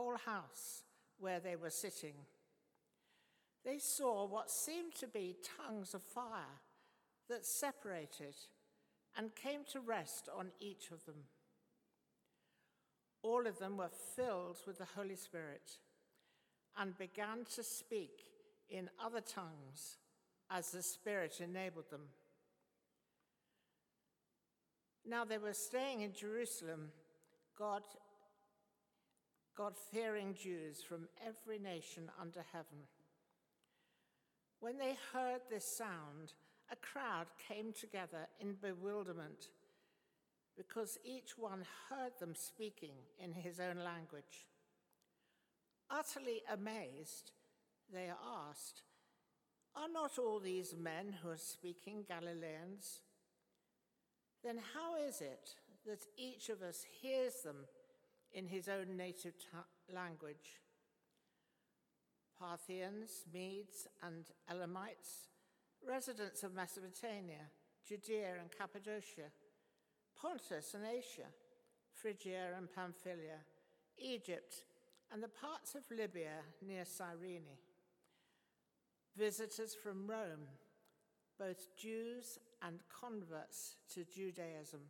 whole house where they were sitting. They saw what seemed to be tongues of fire that separated and came to rest on each of them. All of them were filled with the Holy Spirit and began to speak in other tongues as the Spirit enabled them. Now they were staying in Jerusalem, God God fearing Jews from every nation under heaven. When they heard this sound, a crowd came together in bewilderment because each one heard them speaking in his own language. Utterly amazed, they asked, Are not all these men who are speaking Galileans? Then how is it that each of us hears them in his own native language? Parthians, Medes, and Elamites, residents of Mesopotamia, Judea and Cappadocia, Pontus and Asia, Phrygia and Pamphylia, Egypt, and the parts of Libya near Cyrene. Visitors from Rome, both Jews and converts to Judaism,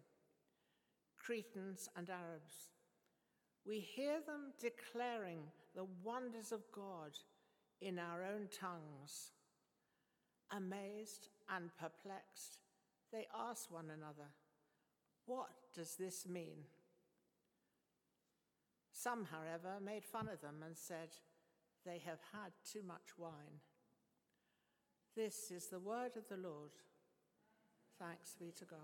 Cretans and Arabs. We hear them declaring the wonders of God in our own tongues. Amazed and perplexed, they ask one another, What does this mean? Some, however, made fun of them and said, They have had too much wine. This is the word of the Lord. Thanks be to God.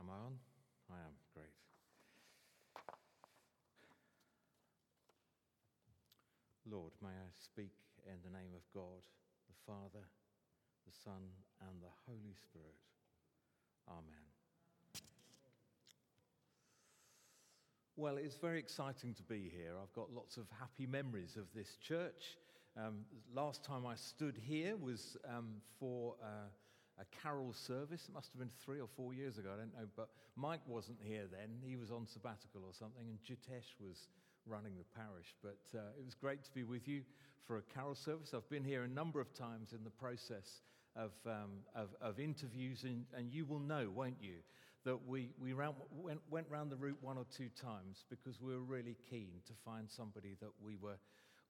Am I on? I am. Great. Lord, may I speak in the name of God, the Father, the Son, and the Holy Spirit. Amen. Well, it's very exciting to be here. I've got lots of happy memories of this church. Um, last time I stood here was um, for. Uh, a carol service. It must have been three or four years ago, I don't know. But Mike wasn't here then. He was on sabbatical or something, and Jitesh was running the parish. But uh, it was great to be with you for a carol service. I've been here a number of times in the process of, um, of, of, interviews, and, and, you will know, won't you, that we, we went, went round the route one or two times because we were really keen to find somebody that we were,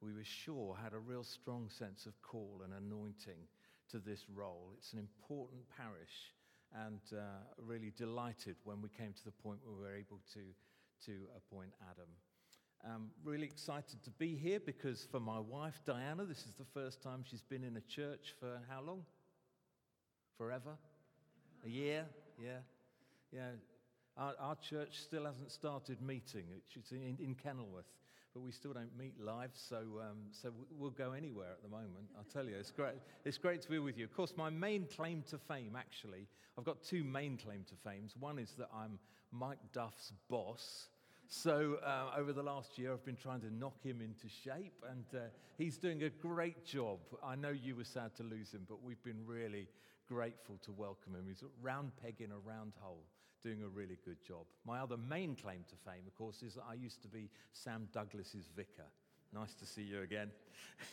we were sure had a real strong sense of call and anointing to this role. It's an important parish, and uh, really delighted when we came to the point where we were able to, to appoint Adam. Um, really excited to be here because for my wife, Diana, this is the first time she's been in a church for how long? Forever? A year? Yeah. Yeah. Our, our, church still hasn't started meeting. It's in, in Kenilworth, but we still don't meet live, so, um, so we'll go anywhere at the moment. I'll tell you, it's great, it's great to be with you. Of course, my main claim to fame, actually, I've got two main claim to fame. One is that I'm Mike Duff's boss. So, uh, over the last year, I've been trying to knock him into shape, and uh, he's doing a great job. I know you were sad to lose him, but we've been really grateful to welcome him. He's a round peg in a round hole, doing a really good job. My other main claim to fame, of course, is that I used to be Sam Douglas's vicar. Nice to see you again.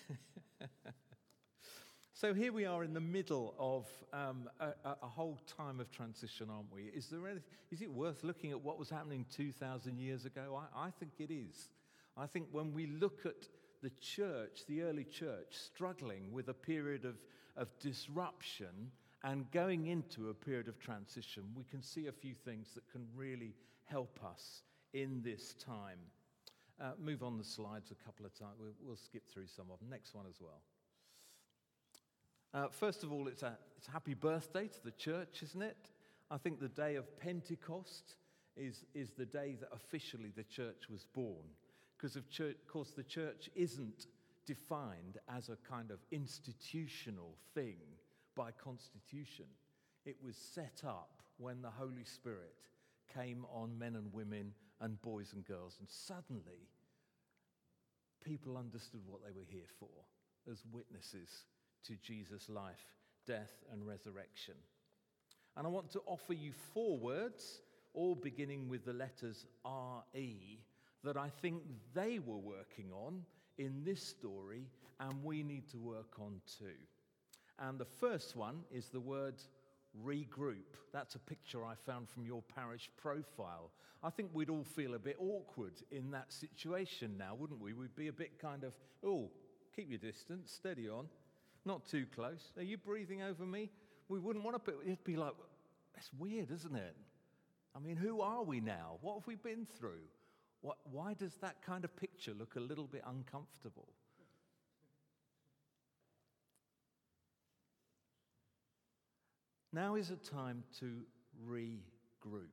so here we are in the middle of um, a, a, whole time of transition, aren't we? Is, there is it worth looking at what was happening 2,000 years ago? I, I think it is. I think when we look at the church, the early church, struggling with a period of, of disruption and going into a period of transition, we can see a few things that can really help us in this time. Uh, move on the slides a couple of times. We'll, we'll, skip through some of them. Next one as well. Uh, first of all, it's a, it's a happy birthday to the church, isn't it? I think the day of Pentecost is, is the day that officially the church was born because of, of course the church isn't defined as a kind of institutional thing by constitution. It was set up when the Holy Spirit came on men and women and boys and girls, and suddenly people understood what they were here for as witnesses to Jesus' life, death, and resurrection. And I want to offer you four words, all beginning with the letters R E, that I think they were working on in this story and we need to work on too. And the first one is the word regroup. That's a picture I found from your parish profile. I think we'd all feel a bit awkward in that situation now, wouldn't we? We'd be a bit kind of, oh, keep your distance, steady on, not too close. Are you breathing over me? We wouldn't want to, it'd be like, that's weird, isn't it? I mean, who are we now? What have we been through? What, why does that kind of picture look a little bit uncomfortable? Now is a time to regroup.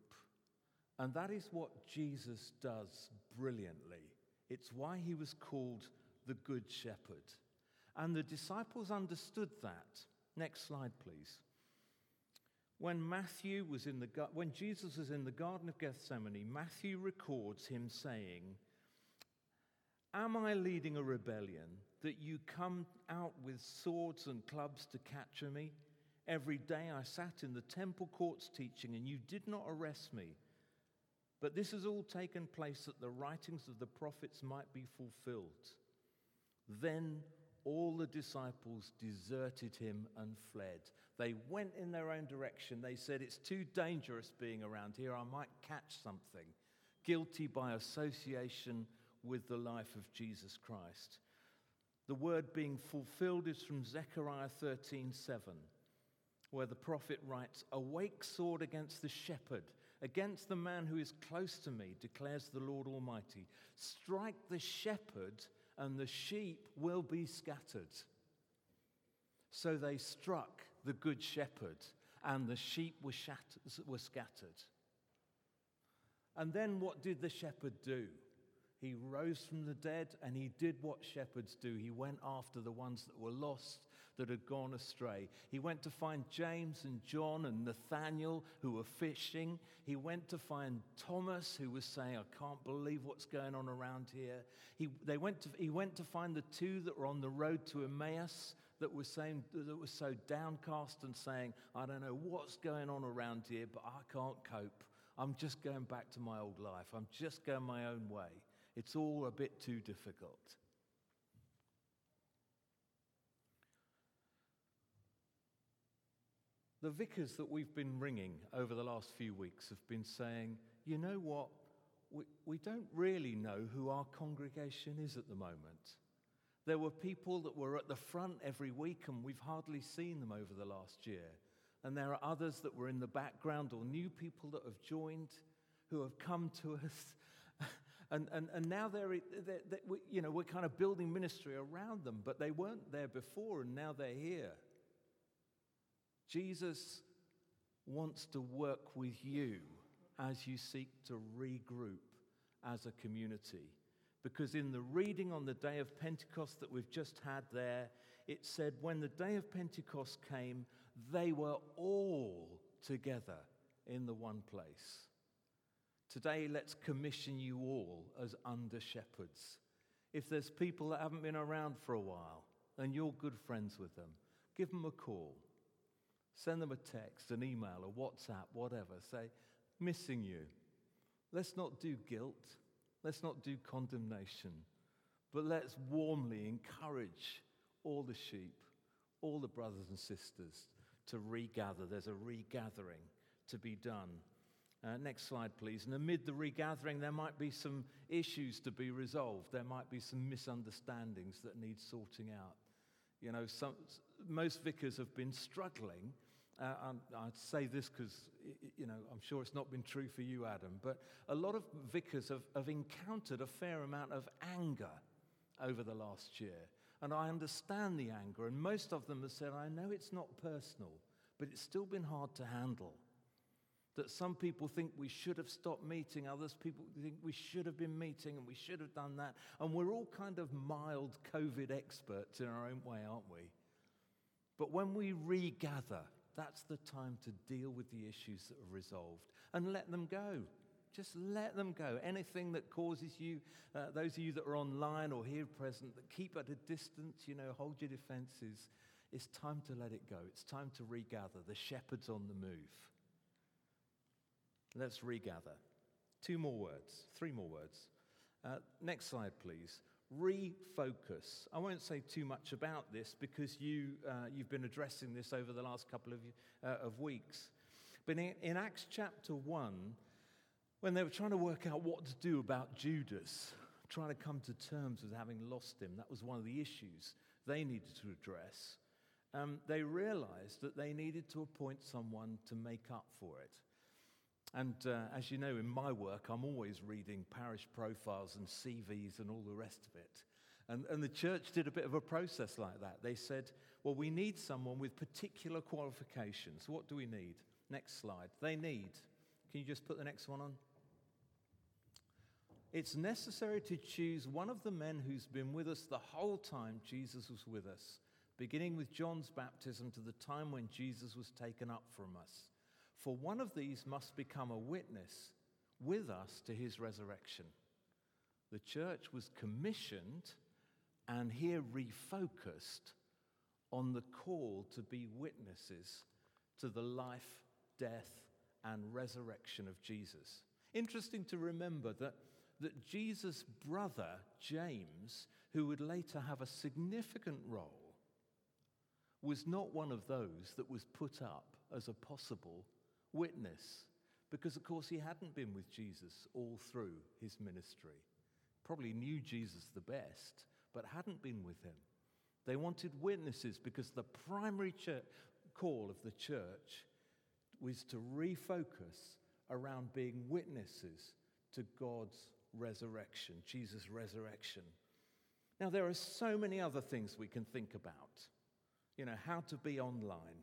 And that is what Jesus does brilliantly. It's why he was called the Good Shepherd. And the disciples understood that. Next slide, please. When Matthew was in the when Jesus was in the garden of Gethsemane, Matthew records him saying, "Am I leading a rebellion that you come out with swords and clubs to capture me? Every day I sat in the temple courts teaching and you did not arrest me." But this has all taken place that the writings of the prophets might be fulfilled. Then all the disciples deserted him and fled. They went in their own direction. They said, It's too dangerous being around here. I might catch something. Guilty by association with the life of Jesus Christ. The word being fulfilled is from Zechariah 13 7, where the prophet writes, Awake sword against the shepherd, against the man who is close to me, declares the Lord Almighty. Strike the shepherd and the sheep will be scattered. So they struck the good shepherd, and the sheep were, shattered, were scattered. And then what did the shepherd do? He rose from the dead and he did what shepherds do. He went after the ones that were lost that had gone astray. He went to find James and John and Nathaniel who were fishing. He went to find Thomas who was saying, I can't believe what's going on around here. He, they went to, he went to find the two that were on the road to Emmaus that were, saying, that were so downcast and saying, I don't know what's going on around here, but I can't cope. I'm just going back to my old life. I'm just going my own way. It's all a bit too difficult. The vicars that we've been ringing over the last few weeks have been saying, you know what? We, we don't really know who our congregation is at the moment. There were people that were at the front every week, and we've hardly seen them over the last year. And there are others that were in the background or new people that have joined who have come to us. and, and, and now they're, they're, they're, you know, we're kind of building ministry around them, but they weren't there before, and now they're here. Jesus wants to work with you as you seek to regroup as a community. Because in the reading on the day of Pentecost that we've just had there, it said, when the day of Pentecost came, they were all together in the one place. Today, let's commission you all as under shepherds. If there's people that haven't been around for a while and you're good friends with them, give them a call. Send them a text, an email, a WhatsApp, whatever. Say, missing you. Let's not do guilt. Let's not do condemnation. But let's warmly encourage all the sheep, all the brothers and sisters to regather. There's a regathering to be done. Uh, next slide, please. And amid the regathering, there might be some issues to be resolved. There might be some misunderstandings that need sorting out. You know, some, most vicars have been struggling uh, I'd say this because, you know, I'm sure it's not been true for you, Adam, but a lot of vicars have, have encountered a fair amount of anger over the last year. And I understand the anger, and most of them have said, I know it's not personal, but it's still been hard to handle. That some people think we should have stopped meeting, others people think we should have been meeting and we should have done that. And we're all kind of mild COVID experts in our own way, aren't we? But when we regather, that's the time to deal with the issues that are resolved and let them go. Just let them go. Anything that causes you, uh, those of you that are online or here present, that keep at a distance, you know, hold your defenses, it's time to let it go. It's time to regather. The shepherd's on the move. Let's regather. Two more words, three more words. Uh, next slide, please. Refocus. I won't say too much about this because you, uh, you've been addressing this over the last couple of, uh, of weeks. But in, in Acts chapter 1, when they were trying to work out what to do about Judas, trying to come to terms with having lost him, that was one of the issues they needed to address. Um, they realized that they needed to appoint someone to make up for it. And uh, as you know, in my work, I'm always reading parish profiles and CVs and all the rest of it. And, and the church did a bit of a process like that. They said, well, we need someone with particular qualifications. What do we need? Next slide. They need, can you just put the next one on? It's necessary to choose one of the men who's been with us the whole time Jesus was with us, beginning with John's baptism to the time when Jesus was taken up from us. For one of these must become a witness with us to his resurrection. The church was commissioned and here refocused on the call to be witnesses to the life, death, and resurrection of Jesus. Interesting to remember that, that Jesus' brother, James, who would later have a significant role, was not one of those that was put up as a possible witness because, of course, he hadn't been with Jesus all through his ministry. Probably knew Jesus the best, but hadn't been with him. They wanted witnesses because the primary church, call of the church was to refocus around being witnesses to God's resurrection, Jesus' resurrection. Now, there are so many other things we can think about. You know, how to be online,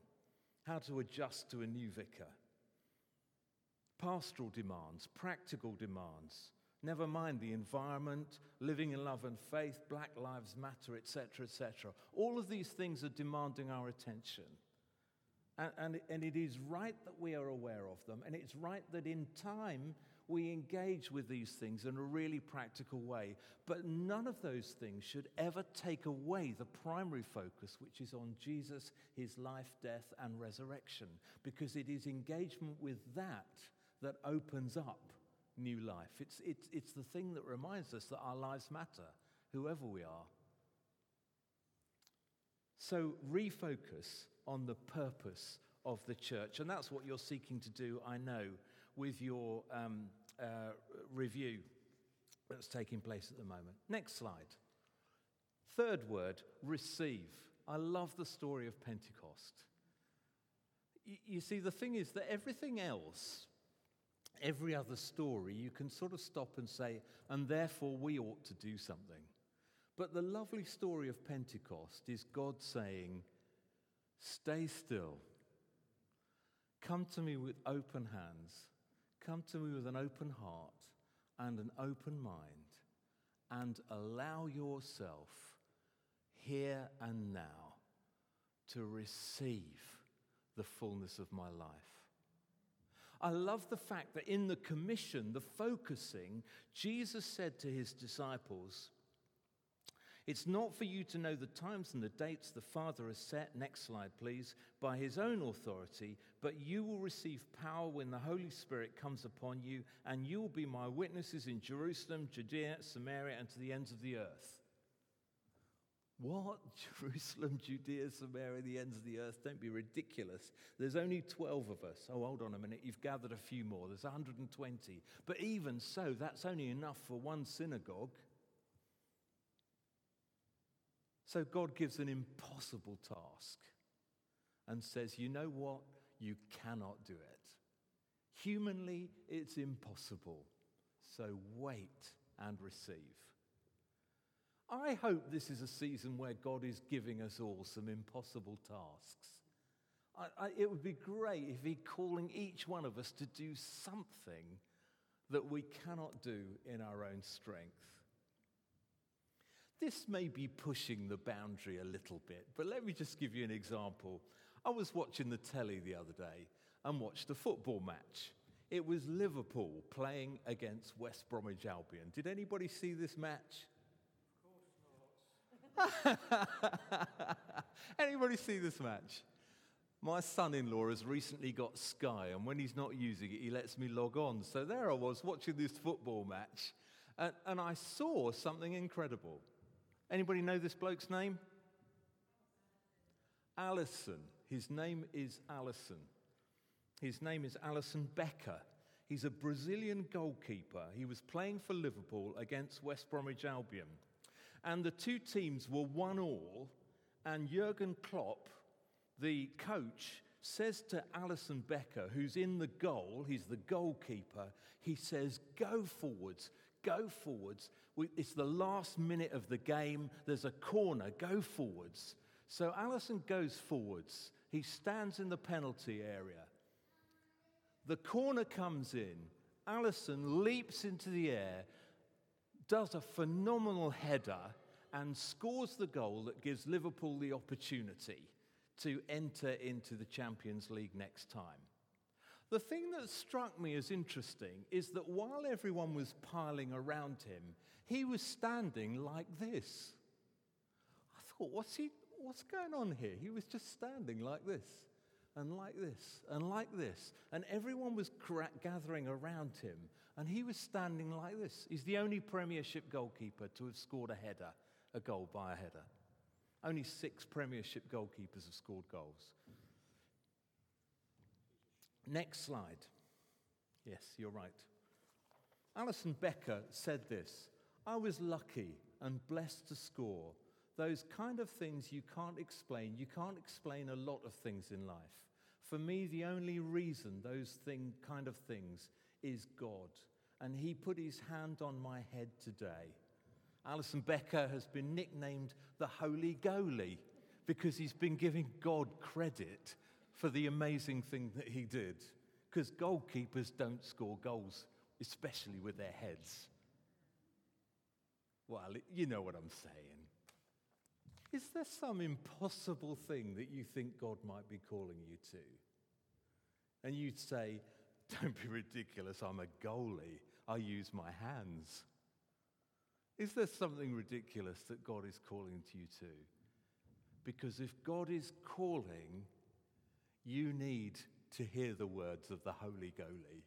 how to adjust to a new vicar, pastoral demands, practical demands, never mind the environment, living in love and faith, Black Lives Matter, etc., etc. All of these things are demanding our attention. And, and, and it is right that we are aware of them, and it's right that in time we engage with these things in a really practical way. But none of those things should ever take away the primary focus, which is on Jesus, his life, death, and resurrection, because it is engagement with that that opens up new life. It's, it's, it's the thing that reminds us that our lives matter, whoever we are. So refocus on the purpose of the church. And that's what you're seeking to do, I know, with your um, uh, review that's taking place at the moment. Next slide. Third word, receive. I love the story of Pentecost. You, you see, the thing is that everything else every other story, you can sort of stop and say, and therefore we ought to do something. But the lovely story of Pentecost is God saying, Stay still. Come to me with open hands. Come to me with an open heart and an open mind, and allow yourself here and now to receive the fullness of my life. I love the fact that in the commission, the focusing, Jesus said to his disciples, It's not for you to know the times and the dates the Father has set, next slide please, by his own authority, but you will receive power when the Holy Spirit comes upon you, and you will be my witnesses in Jerusalem, Judea, Samaria, and to the ends of the earth. What? Jerusalem, Judea, Samaria, the ends of the earth? Don't be ridiculous. There's only 12 of us. Oh, hold on a minute. You've gathered a few more. There's 120. But even so, that's only enough for one synagogue. So God gives an impossible task and says, You know what? You cannot do it. Humanly, it's impossible. So wait and receive. I hope this is a season where God is giving us all some impossible tasks. I, I, it would be great if He's calling each one of us to do something that we cannot do in our own strength. This may be pushing the boundary a little bit, but let me just give you an example. I was watching the telly the other day and watched a football match. It was Liverpool playing against West Bromwich Albion. Did anybody see this match? anybody see this match? My son in law has recently got Sky, and when he's not using it, he lets me log on. So there I was watching this football match, and, and I saw something incredible. Anybody know this bloke's name? Alisson. His name is Alisson. His name is Alisson Becker. He's a Brazilian goalkeeper. He was playing for Liverpool against West Bromwich Albion. And the two teams were one all, and Jurgen Klopp, the coach, says to Alisson Becker, who's in the goal, he's the goalkeeper, he says, Go forwards, go forwards. It's the last minute of the game. There's a corner, go forwards. So Alisson goes forwards. He stands in the penalty area. The corner comes in. Alisson leaps into the air, does a phenomenal header, and scores the goal that gives Liverpool the opportunity to enter into the Champions League next time. The thing that struck me as interesting is that while everyone was piling around him, he was standing like this. I thought, what's he, what's going on here? He was just standing like this, and like this, and like this. And everyone was gathering around him, and he was standing like this. He's the only Premiership goalkeeper to have scored a header, a goal by a header. Only six Premiership goalkeepers have scored goals. Next slide. Yes, you're right. Alisson Becker said this I was lucky and blessed to score those kind of things you can't explain. You can't explain a lot of things in life. For me, the only reason those thing, kind of things is God. And He put His hand on my head today. Alisson Becker has been nicknamed the Holy Goalie because he's been giving God credit for the amazing thing that he did. Because goalkeepers don't score goals, especially with their heads. Well, you know what I'm saying. Is there some impossible thing that you think God might be calling you to? And you'd say, Don't be ridiculous, I'm a goalie, I use my hands. Is there something ridiculous that God is calling to you to? Because if God is calling, you need to hear the words of the Holy Goalie.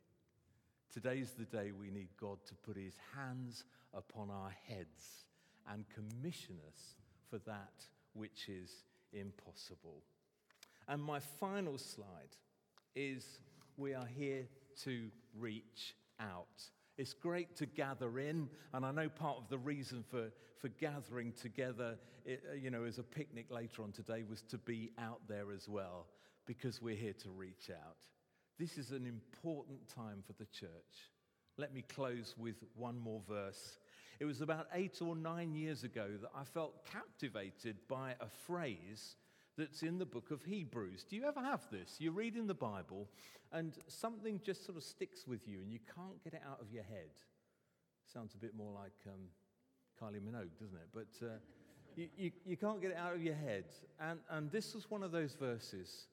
Today's the day we need God to put his hands upon our heads and commission us for that which is impossible. And my final slide is we are here to reach out. It's great to gather in, and I know part of the reason for, for gathering together, you know, as a picnic later on today was to be out there as well, because we're here to reach out. This is an important time for the church. Let me close with one more verse it was about eight or nine years ago that I felt captivated by a phrase that's in the book of Hebrews. Do you ever have this? You read in the Bible and something just sort of sticks with you and you can't get it out of your head. Sounds a bit more like um, Kylie Minogue, doesn't it? But uh, you, you, you can't get it out of your head. And, and this was one of those verses.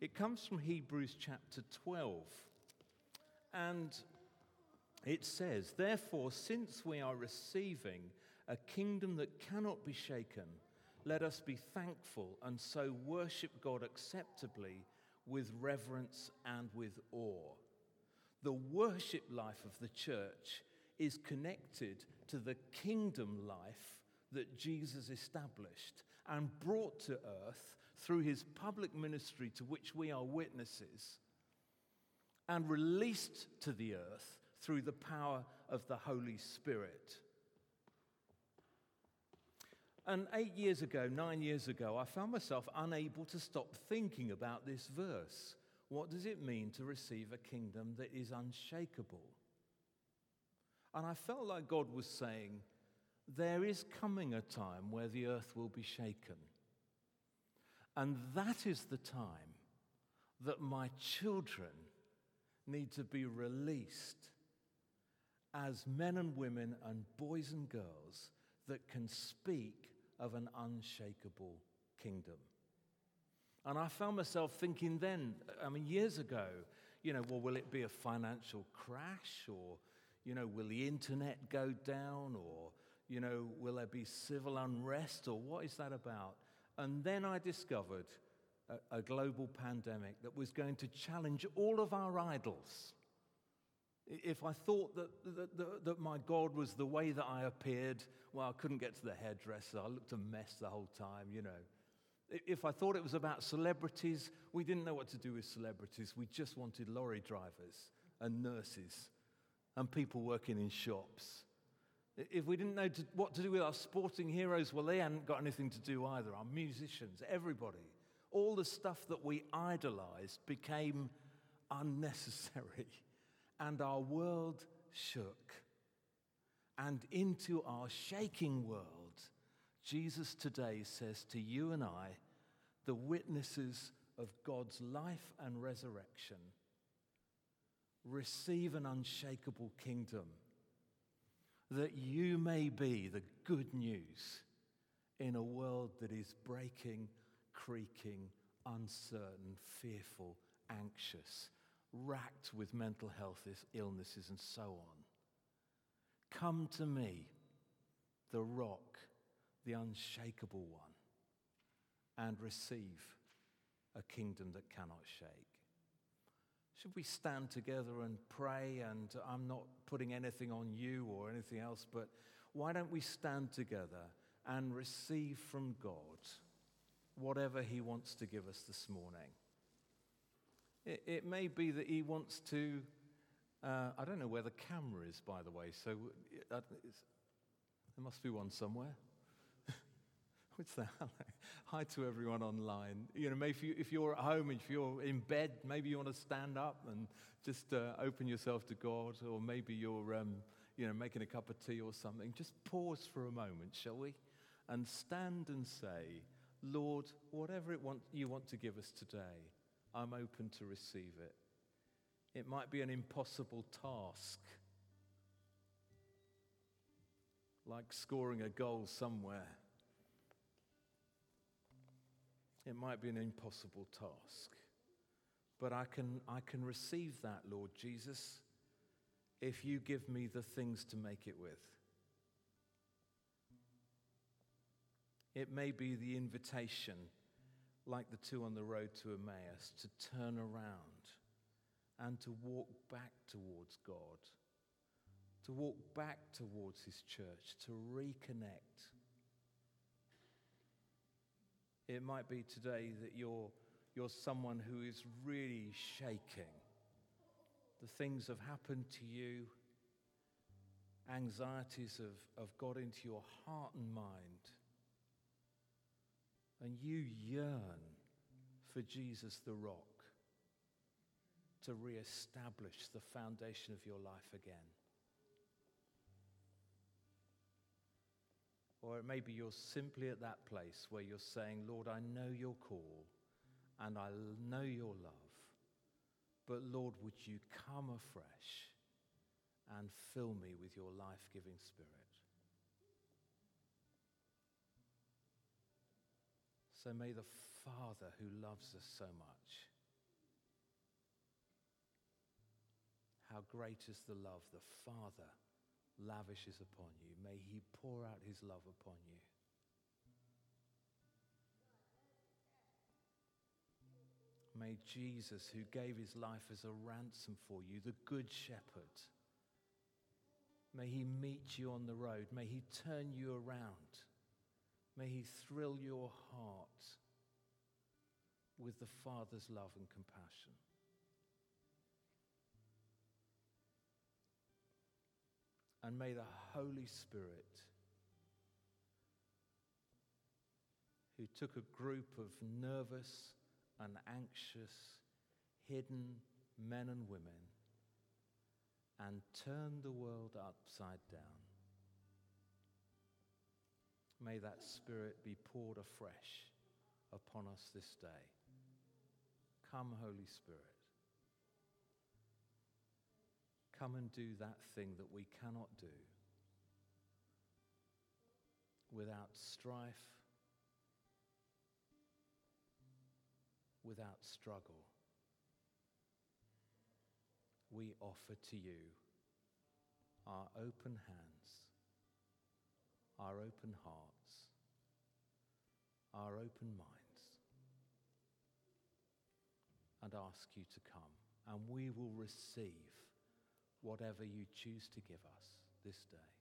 It comes from Hebrews chapter 12. And it says, Therefore, since we are receiving a kingdom that cannot be shaken, let us be thankful and so worship God acceptably with reverence and with awe. The worship life of the church is connected to the kingdom life that Jesus established and brought to earth through his public ministry to which we are witnesses and released to the earth through the power of the Holy Spirit. And eight years ago, nine years ago, I found myself unable to stop thinking about this verse. What does it mean to receive a kingdom that is unshakable? And I felt like God was saying, There is coming a time where the earth will be shaken. And that is the time that my children need to be released as men and women and boys and girls that can speak of an unshakable kingdom. And I found myself thinking then, I mean, years ago, you know, well, will it be a financial crash or, you know, will the internet go down or, you know, will there be civil unrest or what is that about? And then I discovered a, a global pandemic that was going to challenge all of our idols. If I thought that, that, that, my God was the way that I appeared, well, I couldn't get to the hairdresser. I looked a mess the whole time, you know. If I thought it was about celebrities, we didn't know what to do with celebrities. We just wanted lorry drivers and nurses and people working in shops. If we didn't know to, what to do with our sporting heroes, well, they hadn't got anything to do either. Our musicians, everybody. All the stuff that we idolized became unnecessary, and our world shook. And into our shaking world, Jesus today says to you and I, the witnesses of God's life and resurrection, receive an unshakable kingdom that you may be the good news in a world that is breaking, creaking, uncertain, fearful, anxious, racked with mental health illnesses, and so on. Come to me, the rock, the unshakable one, and receive a kingdom that cannot shake. Should we stand together and pray? And I'm not putting anything on you or anything else, but why don't we stand together and receive from God whatever He wants to give us this morning? It, it may be that He wants to. Uh, I don't know where the camera is, by the way, so uh, there must be one somewhere. What's that? Hi to everyone online. You know, maybe if, you, if you're at home, if you're in bed, maybe you want to stand up and just uh, open yourself to God, or maybe you're, um, you know, making a cup of tea or something. Just pause for a moment, shall we? And stand and say, Lord, whatever it want, you want to give us today, I'm open to receive it. It might be an impossible task, like scoring a goal somewhere it might be an impossible task. But I can, I can receive that, Lord Jesus, if you give me the things to make it with. It may be the invitation, like the two on the road to Emmaus, to turn around and to walk back towards God, to walk back towards His church, to reconnect. It might be today that you're, you're someone who is really shaking. The things have happened to you, anxieties have, have got into your heart and mind, and you yearn for Jesus the rock to re-establish the foundation of your life again. Or it may be you're simply at that place where you're saying, Lord, I know your call and I know your love, but Lord, would you come afresh and fill me with your life giving spirit? So may the Father who loves us so much, how great is the love the Father lavishes upon you. May He pour out His love upon you. May Jesus, who gave his life as a ransom for you, the Good Shepherd, may he meet you on the road. May he turn you around. May he thrill your heart with the Father's love and compassion. And may the Holy Spirit, who took a group of nervous and anxious, hidden men and women and turned the world upside down, may that Spirit be poured afresh upon us this day. Come, Holy Spirit. Come and do that thing that we cannot do without strife, without struggle, we offer to you our open hands, our open hearts, our open minds, and ask you to come. And we will receive whatever you choose to give us this day.